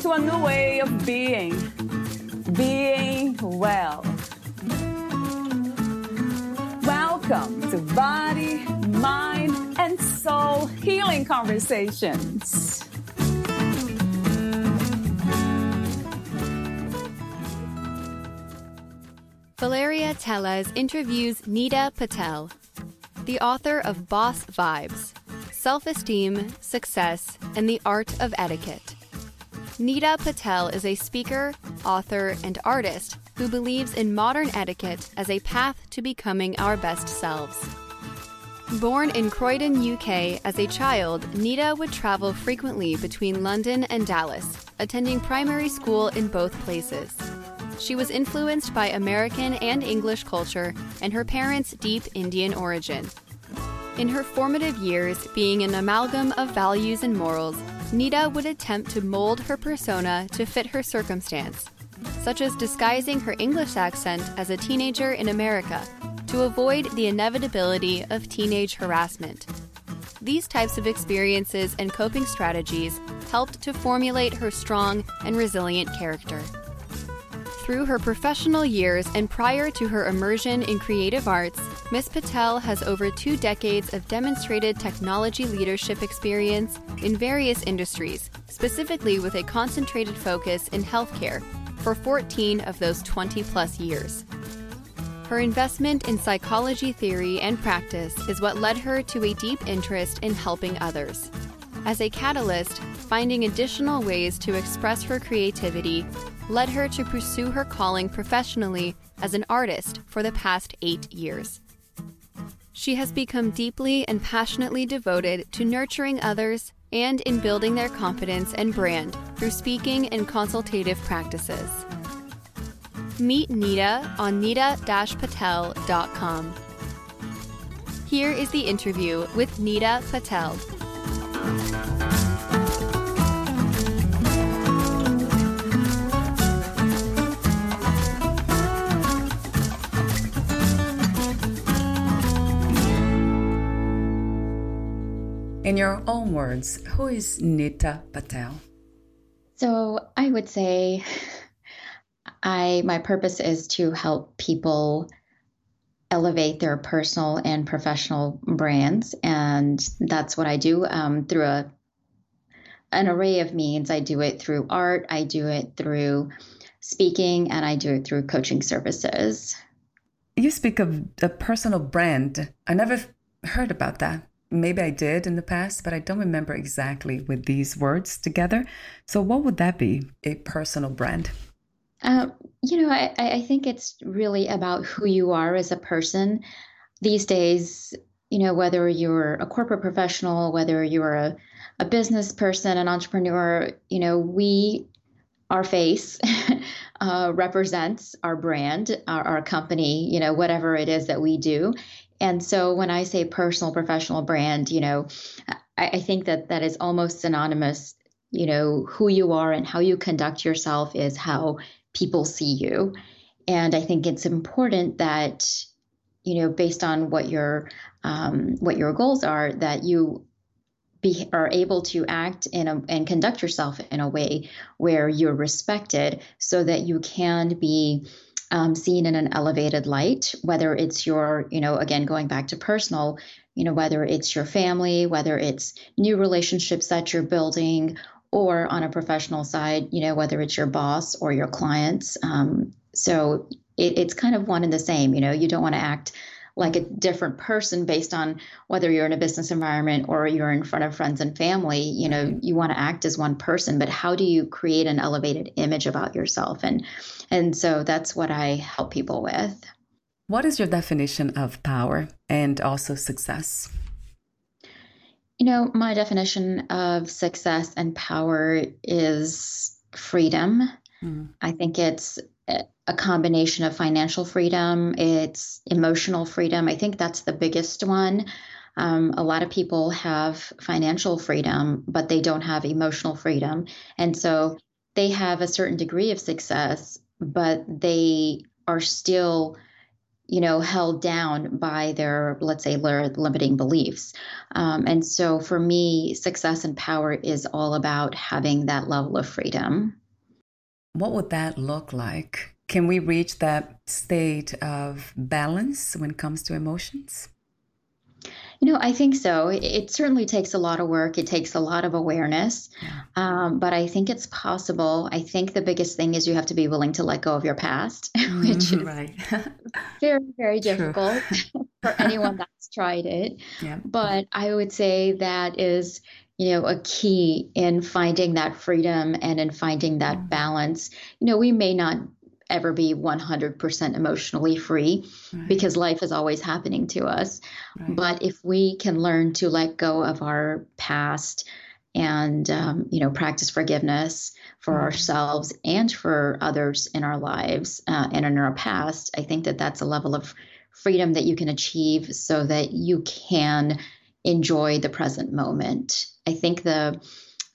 to a new way of being, being well. Welcome to Body, Mind, and Soul Healing Conversations. Valeria Teles interviews Nita Patel, the author of Boss Vibes Self Esteem, Success, and the Art of Etiquette. Nita Patel is a speaker, author, and artist who believes in modern etiquette as a path to becoming our best selves. Born in Croydon, UK, as a child, Nita would travel frequently between London and Dallas, attending primary school in both places. She was influenced by American and English culture and her parents' deep Indian origin. In her formative years, being an amalgam of values and morals, Nita would attempt to mold her persona to fit her circumstance, such as disguising her English accent as a teenager in America to avoid the inevitability of teenage harassment. These types of experiences and coping strategies helped to formulate her strong and resilient character. Through her professional years and prior to her immersion in creative arts, Ms. Patel has over two decades of demonstrated technology leadership experience in various industries, specifically with a concentrated focus in healthcare for 14 of those 20 plus years. Her investment in psychology theory and practice is what led her to a deep interest in helping others. As a catalyst, finding additional ways to express her creativity led her to pursue her calling professionally as an artist for the past eight years. She has become deeply and passionately devoted to nurturing others and in building their confidence and brand through speaking and consultative practices. Meet Nita on nita-patel.com. Here is the interview with Nita Patel. In your own words, who is Nita Patel? So I would say I my purpose is to help people elevate their personal and professional brands, and that's what I do um, through a an array of means. I do it through art, I do it through speaking, and I do it through coaching services. You speak of a personal brand. I never heard about that. Maybe I did in the past, but I don't remember exactly with these words together. So, what would that be? A personal brand? Uh, you know, I, I think it's really about who you are as a person. These days, you know, whether you're a corporate professional, whether you're a, a business person, an entrepreneur, you know, we, our face uh, represents our brand, our, our company, you know, whatever it is that we do. And so when I say personal, professional brand, you know, I, I think that that is almost synonymous. You know, who you are and how you conduct yourself is how people see you. And I think it's important that, you know, based on what your um, what your goals are, that you be, are able to act in a, and conduct yourself in a way where you're respected, so that you can be um, seen in an elevated light, whether it's your, you know, again, going back to personal, you know, whether it's your family, whether it's new relationships that you're building, or on a professional side, you know, whether it's your boss or your clients. Um, so it, it's kind of one and the same, you know, you don't want to act like a different person based on whether you're in a business environment or you're in front of friends and family you know you want to act as one person but how do you create an elevated image about yourself? And and so that's what i help people with. What is your definition of power and also success? You know my definition of success and power is freedom. Mm-hmm. I think it's a combination of financial freedom, it's emotional freedom. I think that's the biggest one. Um, a lot of people have financial freedom, but they don't have emotional freedom. And so they have a certain degree of success, but they are still you know held down by their let's say limiting beliefs um, and so for me success and power is all about having that level of freedom what would that look like can we reach that state of balance when it comes to emotions you know, I think so. It, certainly takes a lot of work. It takes a lot of awareness, um, but I think it's possible. I think the biggest thing is you have to be willing to let go of your past, which is right. very, very difficult for anyone that's tried it. Yeah. But I would say that is, you know, a key in finding that freedom and in finding that mm-hmm. balance. You know, we may not ever be 100% emotionally free right. because life is always happening to us. Right. But if we can learn to let go of our past and um, you know practice forgiveness for mm-hmm. ourselves and for others in our lives uh, and in our past, I think that that's a level of freedom that you can achieve so that you can enjoy the present moment. I think the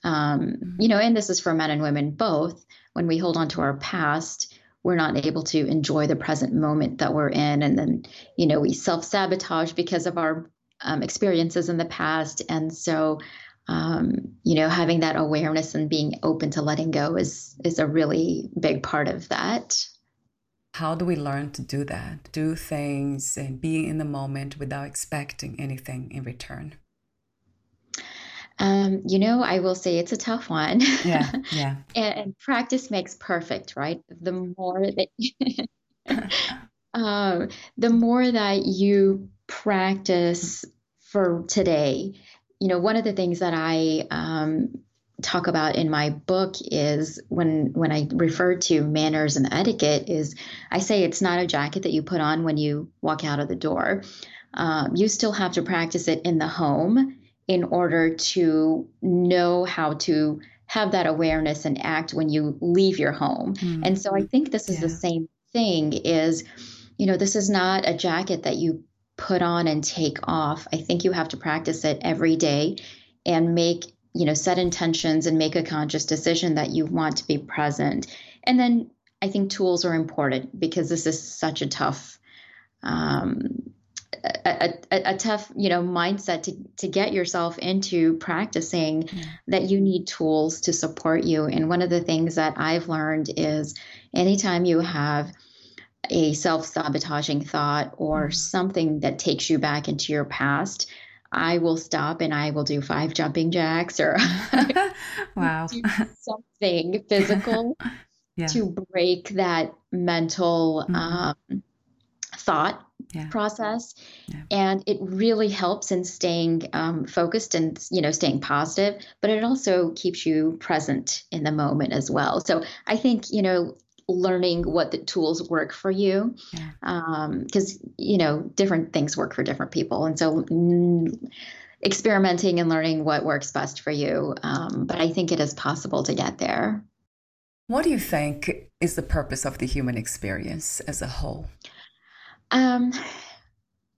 um, mm-hmm. you know, and this is for men and women both. When we hold on to our past, we're not able to enjoy the present moment that we're in. And then, you know, we self sabotage because of our um, experiences in the past. And so, um, you know, having that awareness and being open to letting go is is a really big part of that. How do we learn to do that? Do things and be in the moment without expecting anything in return? Um, you know, I will say it's a tough one. Yeah, yeah. and, and, practice makes perfect, right? The more that, um, the more that you practice for today, you know, one of the things that I um, talk about in my book is when when I refer to manners and etiquette is I say it's not a jacket that you put on when you walk out of the door. Um, you still have to practice it in the home in order to know how to have that awareness and act when you leave your home. Mm-hmm. And so I think this is yeah. the same thing is you know this is not a jacket that you put on and take off. I think you have to practice it every day and make you know set intentions and make a conscious decision that you want to be present. And then I think tools are important because this is such a tough um, a, a, a, tough you know mindset to, to get yourself into practicing that you need tools to support you and one of the things that i've learned is anytime you have a self-sabotaging thought or mm-hmm. something that takes you back into your past i will stop and i will do five jumping jacks or wow something physical yeah. to break that mental mm-hmm. um, thought yeah. process yeah. and it really helps in staying um, focused and you know staying positive but it also keeps you present in the moment as well so i think you know learning what the tools work for you because yeah. um, you know different things work for different people and so mm, experimenting and learning what works best for you um, but i think it is possible to get there what do you think is the purpose of the human experience as a whole um,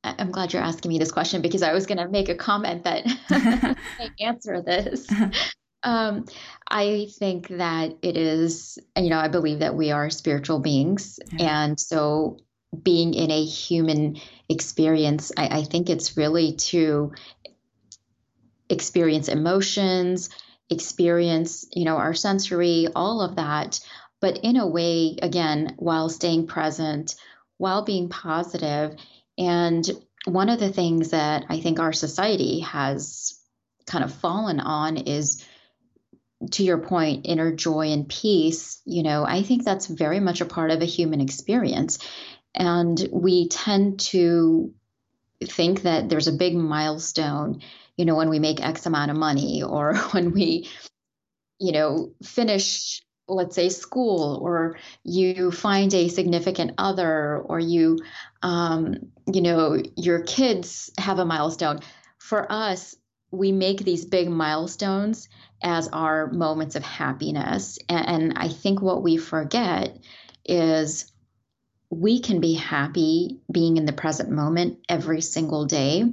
I'm glad you're asking me this question because I was going to make a comment that answer this. Um, I think that it is, you know, I believe that we are spiritual beings. And so being in a human experience, I, I think it's really to experience emotions, experience, you know, our sensory, all of that, but in a way, again, while staying present, while being positive. And one of the things that I think our society has kind of fallen on is to your point, inner joy and peace, you know, I think that's very much a part of a human experience. And we tend to think that there's a big milestone, you know, when we make X amount of money or when we, you know, finish let's say school or you find a significant other or you um, you know your kids have a milestone for us we make these big milestones as our moments of happiness. And, and I think what we forget is we can be happy being in the present moment every single day.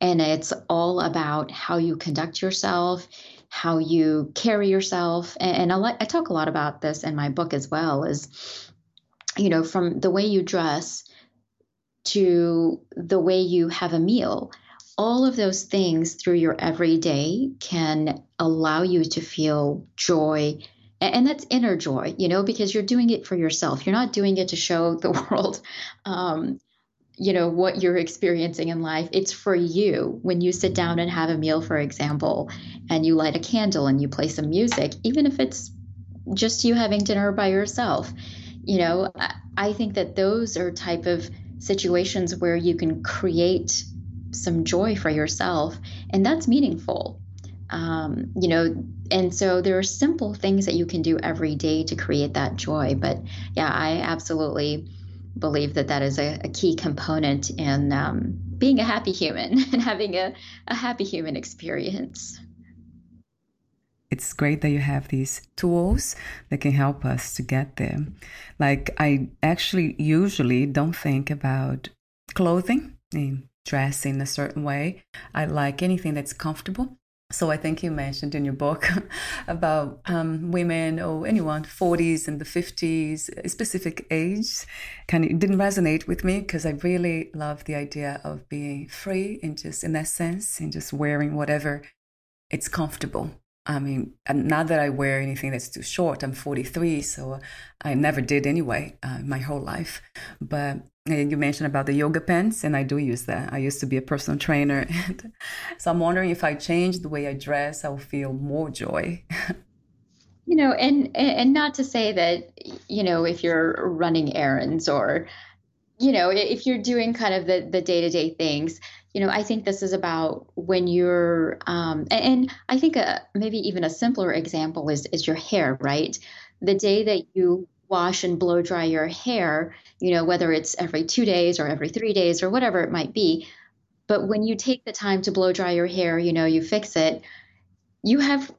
And it's all about how you conduct yourself, how you carry yourself. And, and I, I talk a lot about this in my book as well is, you know, from the way you dress to the way you have a meal all of those things through your everyday can allow you to feel joy and that's inner joy you know because you're doing it for yourself. You're not doing it to show the world um, you know what you're experiencing in life. It's for you. When you sit down and have a meal for example and you light a candle and you play some music even if it's just you having dinner by yourself you know i think that those are type of situations where you can create some joy for yourself and that's meaningful. Um, you know and so there are simple things that you can do every day to create that joy but yeah i absolutely believe that that is a, a key component in um, being a happy human and having a, a happy human experience. It's great that you have these tools that can help us to get there. Like, I actually usually don't think about clothing dress in a certain way. I like anything that's comfortable. So I think you mentioned in your book about um, women or anyone 40s and the 50s, a specific age, kind of didn't resonate with me because I really love the idea of being free and just in that sense and just wearing whatever it's comfortable. I mean, not that I wear anything that's too short. I'm 43, so I never did anyway, uh, my whole life. But you mentioned about the yoga pants, and I do use that. I used to be a personal trainer, so I'm wondering if I change the way I dress, I'll feel more joy. you know, and and not to say that you know if you're running errands or you know if you're doing kind of the the day to day things. You know, I think this is about when you're, um, and, and I think a, maybe even a simpler example is is your hair, right? The day that you wash and blow dry your hair, you know, whether it's every two days or every three days or whatever it might be. But when you take the time to blow dry your hair, you know, you fix it, you have,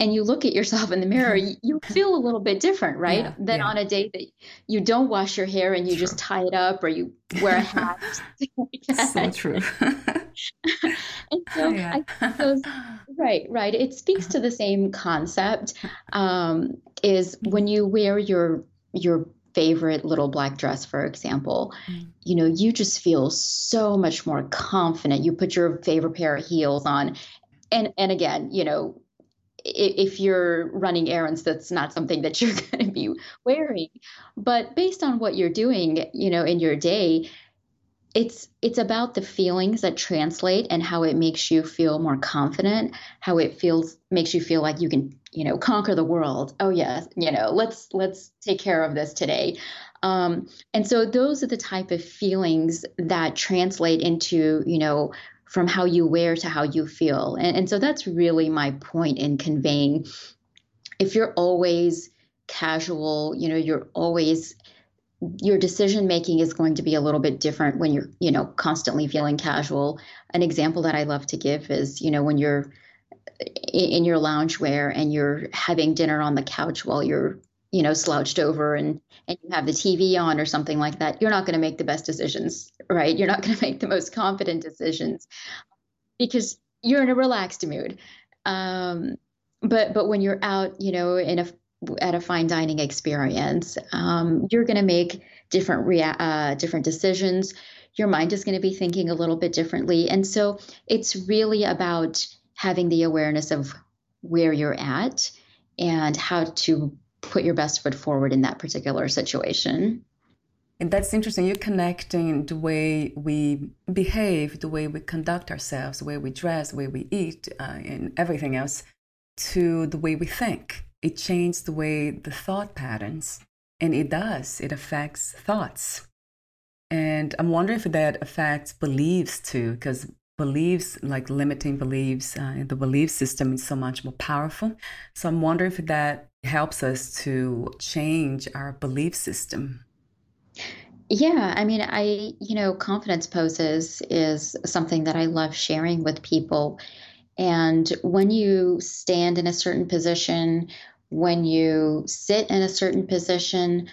and you look at yourself in the mirror, you, feel a little bit different, right? Yeah, than yeah. on a day that you don't wash your hair and you true. just tie it up or you wear a hat. like so true. and so, yeah. those, right, right. It speaks to the same concept. Um, is when you wear your your favorite little black dress, for example, mm. you know, you just feel so much more confident. You put your favorite pair of heels on. And and again, you know, if you're running errands, that's not something that you're going to be wearing. But based on what you're doing, you know, in your day, it's it's about the feelings that translate and how it makes you feel more confident how it feels makes you feel like you can you know conquer the world oh yes you know let's let's take care of this today um, and so those are the type of feelings that translate into you know from how you wear to how you feel. And, and so that's really my point in conveying if you're always casual you know you're always your decision making is going to be a little bit different when you're you know constantly feeling casual. An example that i love to give is you know when you're in your loungewear and you're having dinner on the couch while you're you know slouched over and and you have the tv on or something like that you're not going to make the best decisions right? You're not going to make the most confident decisions because you're in a relaxed mood. Um, but but when you're out you know in a at a fine dining experience, um, you're going to make different rea- uh, different decisions. Your mind is going to be thinking a little bit differently, and so it's really about having the awareness of where you're at and how to put your best foot forward in that particular situation. And that's interesting. You're connecting the way we behave, the way we conduct ourselves, the way we dress, the way we eat, uh, and everything else to the way we think it changed the way the thought patterns, and it does, it affects thoughts. And I'm wondering if that affects beliefs too, because beliefs, like limiting beliefs, uh, the belief system is so much more powerful. So I'm wondering if that helps us to change our belief system. Yeah, I mean, I, you know, confidence poses is something that I love sharing with people And when you stand in a certain position, when you sit in a certain position,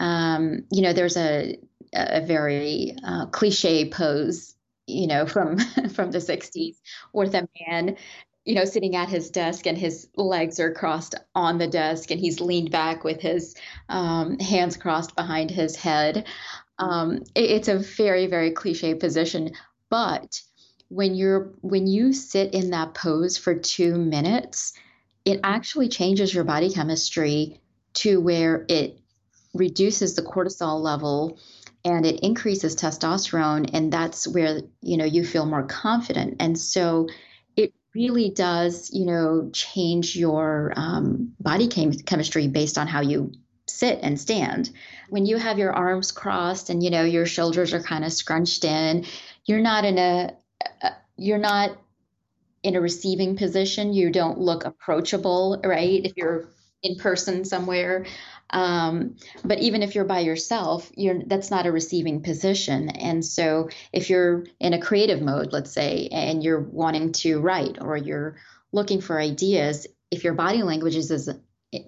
um, you know, there's a, a very uh, cliche pose, you know, from from the 60s with a man you know, sitting at his desk and his legs are crossed on the desk and he's leaned back with his um, hands crossed behind his head. Um, it, it's a very, very cliche position, but when you're when you sit in that pose for two minutes, it actually changes your body chemistry to where it reduces the cortisol level and it increases testosterone and that's where you know you feel more confident and so it really does, you know, change your um, body chem- chemistry based on how you sit and stand. When you have your arms crossed and you know your shoulders are kind of scrunched in, you're not in a you're not in a receiving position. You don't look approachable, right? If you're in person somewhere, um, but even if you're by yourself, you're that's not a receiving position. And so if you're in a creative mode, let's say, and you're wanting to write or you're looking for ideas, if your body language is as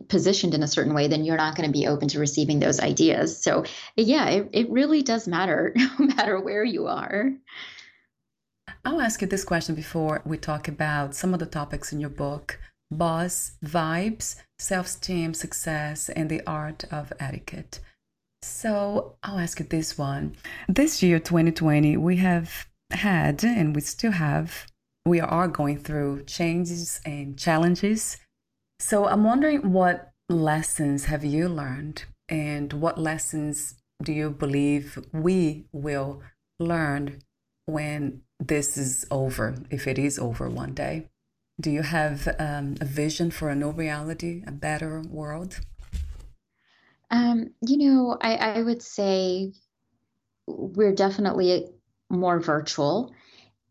positioned in a certain way, then you're not going to be open to receiving those ideas. So yeah, it, it really does matter no matter where you are. I'll ask you this question before we talk about some of the topics in your book boss vibes, self esteem, success, and the art of etiquette. So I'll ask you this one. This year, 2020, we have had, and we still have, we are going through changes and challenges. So I'm wondering what lessons have you learned, and what lessons do you believe we will learn when this is over, if it is over one day? Do you have um, a vision for a new reality, a better world? Um, you know, I, I would say we're definitely more virtual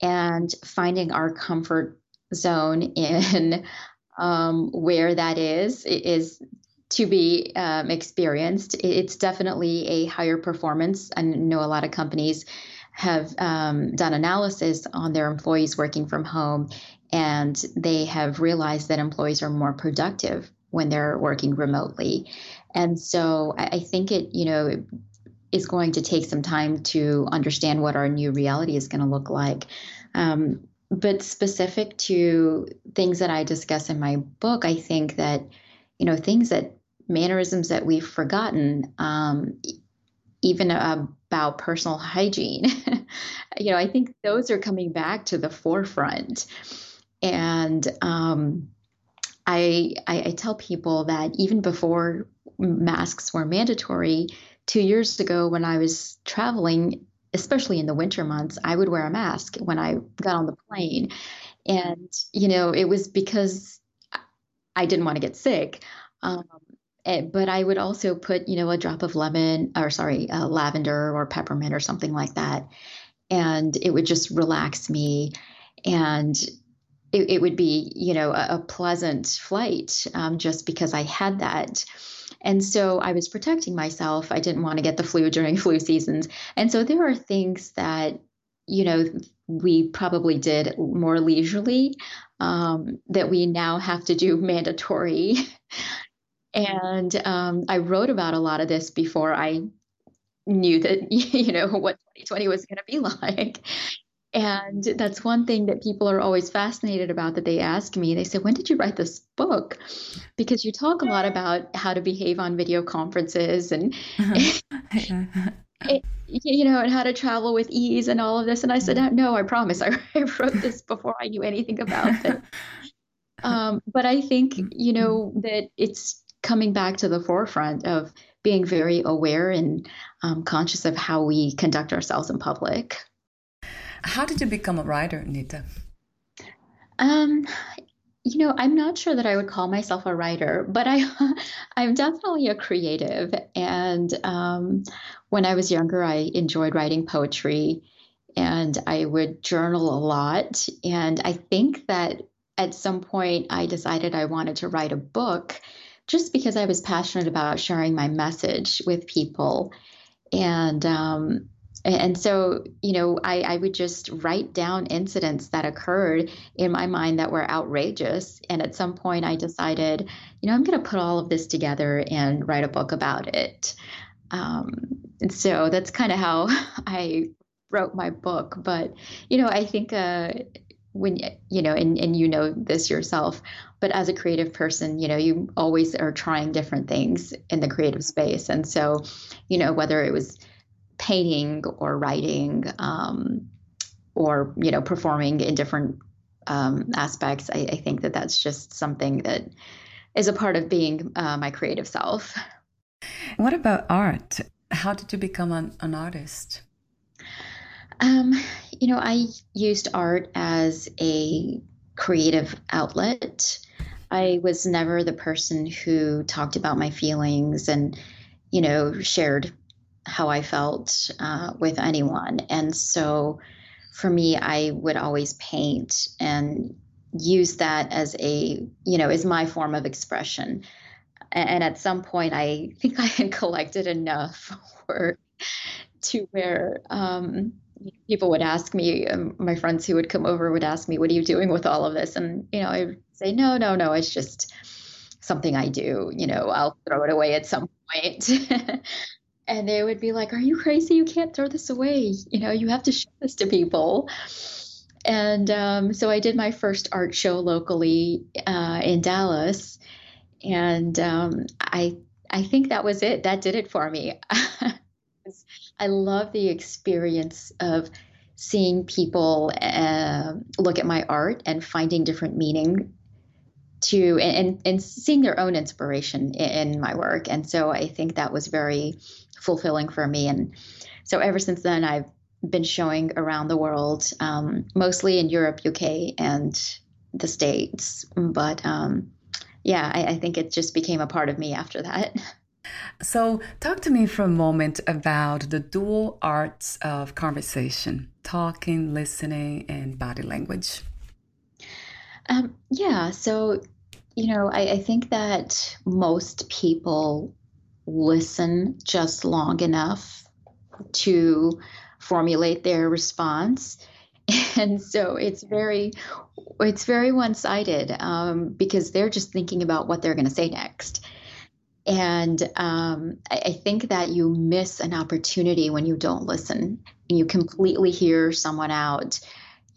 and finding our comfort zone in um, where that is is to be um, experienced. It's definitely a higher performance. I know a lot of companies have um, done analysis on their employees working from home, and they have realized that employees are more productive when they're working remotely. And so I, think it, you know, is going to take some time to understand what our new reality is going to look like. Um, but specific to things that I discuss in my book, I think that, you know, things that mannerisms that we've forgotten, um, even about personal hygiene, you know, I think those are coming back to the forefront. And um, I, I, I tell people that even before masks were mandatory, two years ago when I was traveling, especially in the winter months, I would wear a mask when I got on the plane. And, you know, it was because I didn't want to get sick. Um, eh, but I would also put, you know, a drop of lemon or sorry, uh, lavender or peppermint or something like that. And it would just relax me. And it, it would be, you know, a, a pleasant flight um, just because I had that. And so I was protecting myself. I didn't want to get the flu during flu seasons. And so there are things that, you know, we probably did more leisurely um, that we now have to do mandatory. and um, I wrote about a lot of this before I knew that, you know, what 2020 was going to be like. And that's one thing that people are always fascinated about that they ask me. They say, When did you write this book? Because you talk a lot about how to behave on video conferences and, it, you know, and how to travel with ease and all of this. And I said, No, I promise. I, I wrote this before I knew anything about it. Um, but I think, you know, that it's coming back to the forefront of being very aware and um, conscious of how we conduct ourselves in public. How did you become a writer, Nita? Um, you know, I'm not sure that I would call myself a writer, but I, I'm definitely a creative. And um, when I was younger, I enjoyed writing poetry, and I would journal a lot. And I think that at some point, I decided I wanted to write a book, just because I was passionate about sharing my message with people. And um, And so, you know, I, I would just write down incidents that occurred in my mind that were outrageous. And at some point, I decided, you know, I'm going to put all of this together and write a book about it. Um, and so that's kind of how I wrote my book. But, you know, I think uh, when, you know, and, and you know this yourself, but as a creative person, you know, you always are trying different things in the creative space. And so, you know, whether it was, painting or writing um, or you know performing in different um, aspects I, I, think that that's just something that is a part of being uh, my creative self. What about art? How did you become an, an artist? Um, you know i used art as a creative outlet. I was never the person who talked about my feelings and you know shared how I felt uh, with anyone. And so for me, I would always paint and use that as a, you know, as my form of expression. And at some point, I think I had collected enough work to where um, people would ask me, um, my friends who would come over would ask me, What are you doing with all of this? And, you know, I would say, No, no, no, it's just something I do. You know, I'll throw it away at some point. and they would be like, "Are you crazy? You can't throw this away. You know, you have to show this to people." And um, so I did my first art show locally uh, in Dallas, and um, I I think that was it. That did it for me. I love the experience of seeing people uh, look at my art and finding different meaning to and and seeing their own inspiration in, in my work. And so I think that was very fulfilling for me. And so ever since then, I've been showing around the world, um, mostly in Europe, UK, and the States. But um, yeah, I, I think it just became a part of me after that. So, talk to me for a moment about the dual arts of conversation talking, listening, and body language. Um, yeah, so, you know, I, I think that most people listen just long enough to formulate their response. And so it's very it's very one-sided um, because they're just thinking about what they're going to say next. And um, I, I, think that you miss an opportunity when you don't listen. And you completely hear someone out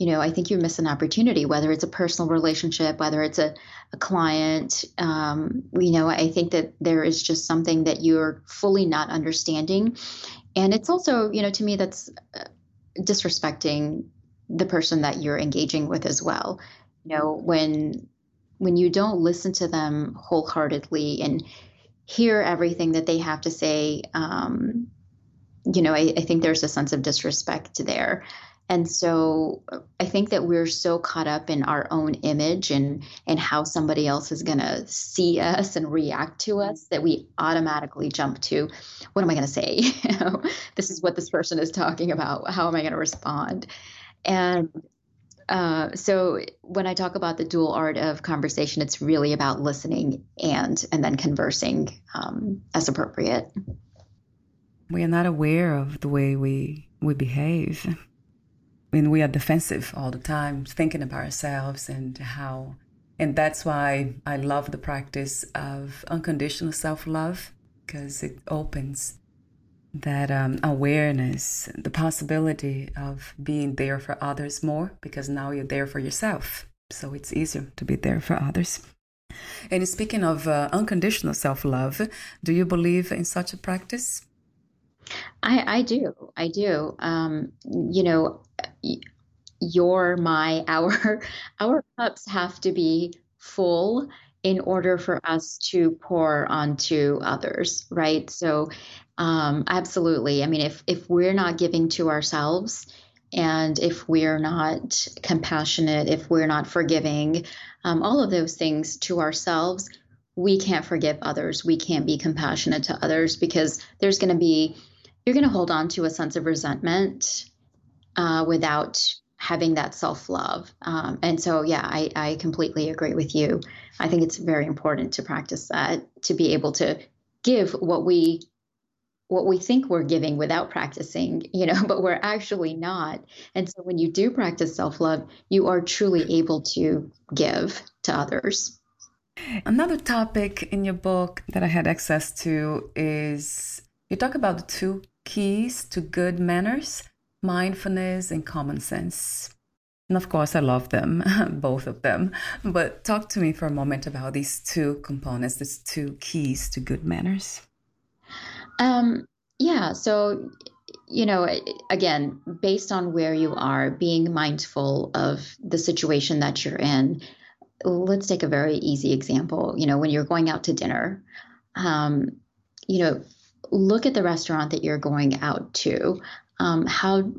you know, I think you miss an opportunity, whether it's a personal relationship, whether it's a, a client. Um, you know, I think that there is just something that you're fully not understanding. And it's also, you know, to me, that's uh, disrespecting the person that you're engaging with as well. You know, when when you don't listen to them wholeheartedly and hear everything that they have to say, um, you know, I, I think there's a sense of disrespect there. And so I think that we're so caught up in our own image and and how somebody else is going to see us and react to us that we automatically jump to what am I going to say? this is what this person is talking about. How am I going to respond? And uh, so when I talk about the dual art of conversation, it's really about listening and and then conversing um, as appropriate. We are not aware of the way we we behave and we are defensive all the time, thinking about ourselves and how. And that's why I love the practice of unconditional self love because it opens that um, awareness, the possibility of being there for others more because now you're there for yourself. So it's easier to be there for others. And speaking of uh, unconditional self love, do you believe in such a practice? I, I do. I do. Um, you know, your, my, our, our cups have to be full in order for us to pour onto others, right? So, um, absolutely. I mean, if if we're not giving to ourselves, and if we're not compassionate, if we're not forgiving, um, all of those things to ourselves, we can't forgive others. We can't be compassionate to others because there's going to be you're going to hold on to a sense of resentment uh, without having that self love. Um, and so, yeah, I, I completely agree with you. I think it's very important to practice that to be able to give what we what we think we're giving without practicing, you know, but we're actually not. And so when you do practice self love, you are truly able to give to others. Another topic in your book that I had access to is you talk about the two keys to good manners mindfulness and common sense. And of course, I love them, both of them. But talk to me for a moment about these two components, these two keys to good manners. Um, yeah. So, you know, again, based on where you are, being mindful of the situation that you're in. Let's take a very easy example. You know, when you're going out to dinner, um, you know, look at the restaurant that you're going out to. Um, how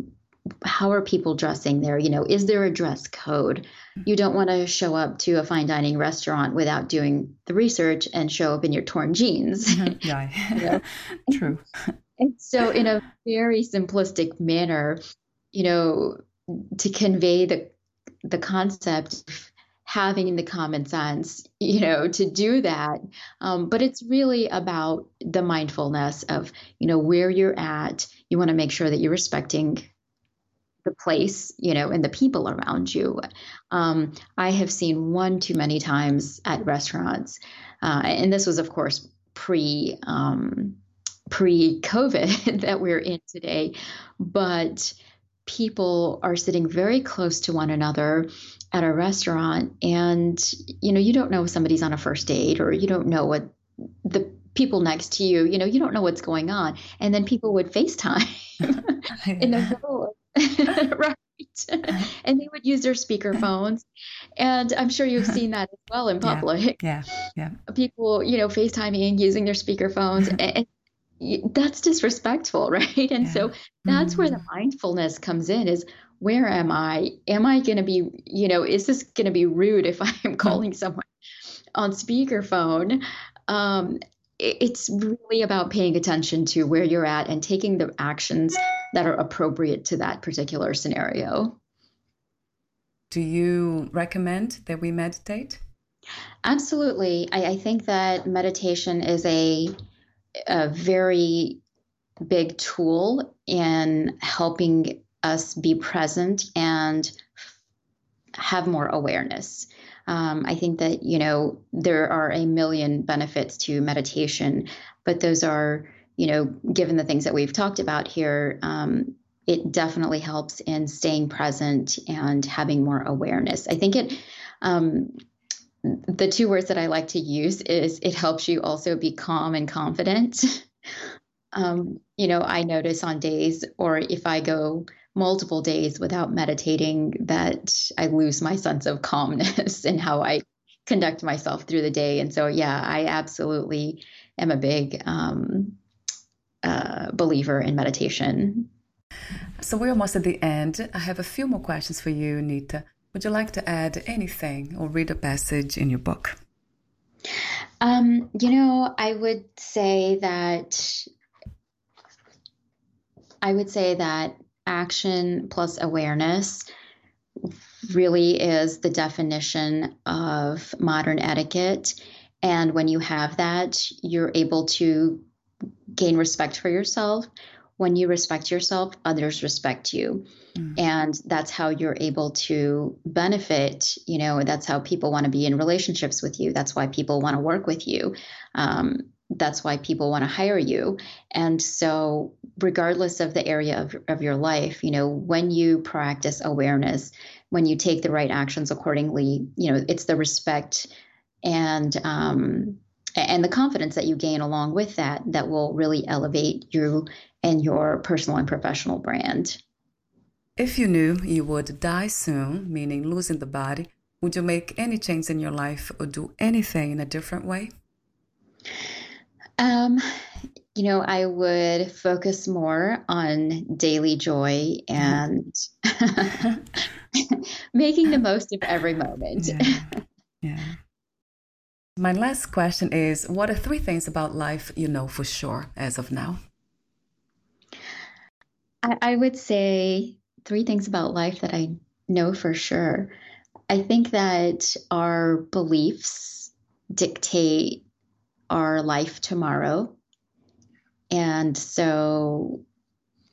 how are people dressing there? You know, is there a dress code? You don't want to show up to a fine dining restaurant without doing the research and show up in your torn jeans. Mm-hmm. Yeah, you know? true. And so, in a very simplistic manner, you know, to convey the the concept having the common sense, you know, to do that. Um, but it's really about the mindfulness of, you know, where you're at. You want to make sure that you're respecting the place, you know, and the people around you. Um, I have seen one too many times at restaurants, uh, and this was, of course, pre um, pre COVID that we're in today, but people are sitting very close to one another at a restaurant and you know you don't know if somebody's on a first date or you don't know what the people next to you you know you don't know what's going on and then people would facetime in the middle right. and they would use their speaker phones. And I'm sure you've seen that as well in public. Yeah. Yeah. yeah. People, you know, FaceTiming, using their speaker phones. and, that's disrespectful, right? And yeah. so that's mm-hmm. where the mm-hmm. mindfulness comes in is where am I? Am I going to be, you know, is this going to be rude if I'm calling someone on speakerphone? Um, it's really about paying attention to where you're at and taking the actions that are appropriate to that particular scenario. Do you recommend that we meditate? Absolutely. I, I think that meditation is a, a very big tool in helping us be present and have more awareness. Um, I think that, you know, there are a million benefits to meditation, but those are, you know, given the things that we've talked about here, um, it definitely helps in staying present and having more awareness. I think it, um, the two words that I like to use is it helps you also be calm and confident. um, you know, I notice on days, or if I go multiple days without meditating that I lose my sense of calmness and how I conduct myself through the day. And so, yeah, I absolutely am a big um, uh, believer in meditation. So, we're almost at the end. I have a few more questions for you, Nita. Would you like to add anything or read a passage in your book? Um, you know, I would say that I would say that action plus awareness really is the definition of modern etiquette. And when you have that, you're able to gain respect for yourself. When you respect yourself, others respect you. Mm. And that's how you're able to benefit. You know, that's how people want to be in relationships with you. That's why people want to work with you. Um, that's why people want to hire you. And so, regardless of the area of, of your life, you know, when you practice awareness, when you take the right actions accordingly, you know, it's the respect and um, and the confidence that you gain along with that that will really elevate you and your personal and professional brand. If you knew you would die soon, meaning losing the body, would you make any change in your life or do anything in a different way? Um, you know, I would focus more on daily joy and making the most of every moment. Yeah. yeah. My last question is What are three things about life you know for sure as of now? I, I would say three things about life that I know for sure. I think that our beliefs dictate our life tomorrow. And so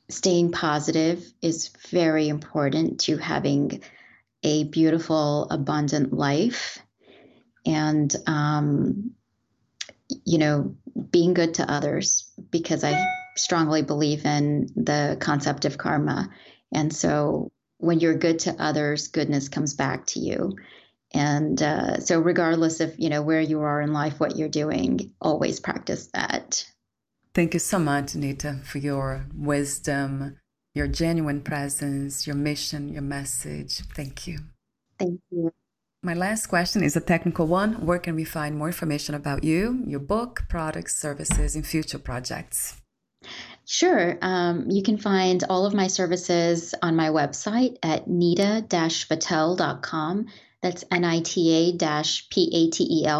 staying positive is very important to having a beautiful, abundant life. And, um, you know, being good to others because I strongly believe in the concept of karma. And so when you're good to others, goodness comes back to you. And uh, so, regardless of you know where you are in life, what you're doing, always practice that. Thank you so much, Nita, for your wisdom, your genuine presence, your mission, your message. Thank you. Thank you. My last question is a technical one. Where can we find more information about you, your book, products, services, and future projects? Sure. Um, you can find all of my services on my website at nita-patel.com. That's N-I-T-A-P-A-T-E-L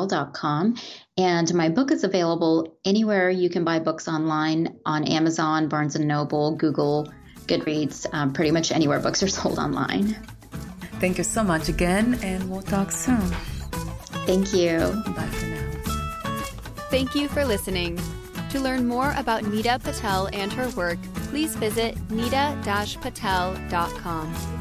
dot com. And my book is available anywhere you can buy books online on Amazon, Barnes & Noble, Google, Goodreads, um, pretty much anywhere books are sold online. Thank you so much again, and we'll talk soon. Thank you. Bye for now. Thank you for listening. To learn more about Nita Patel and her work, please visit nita-patel.com.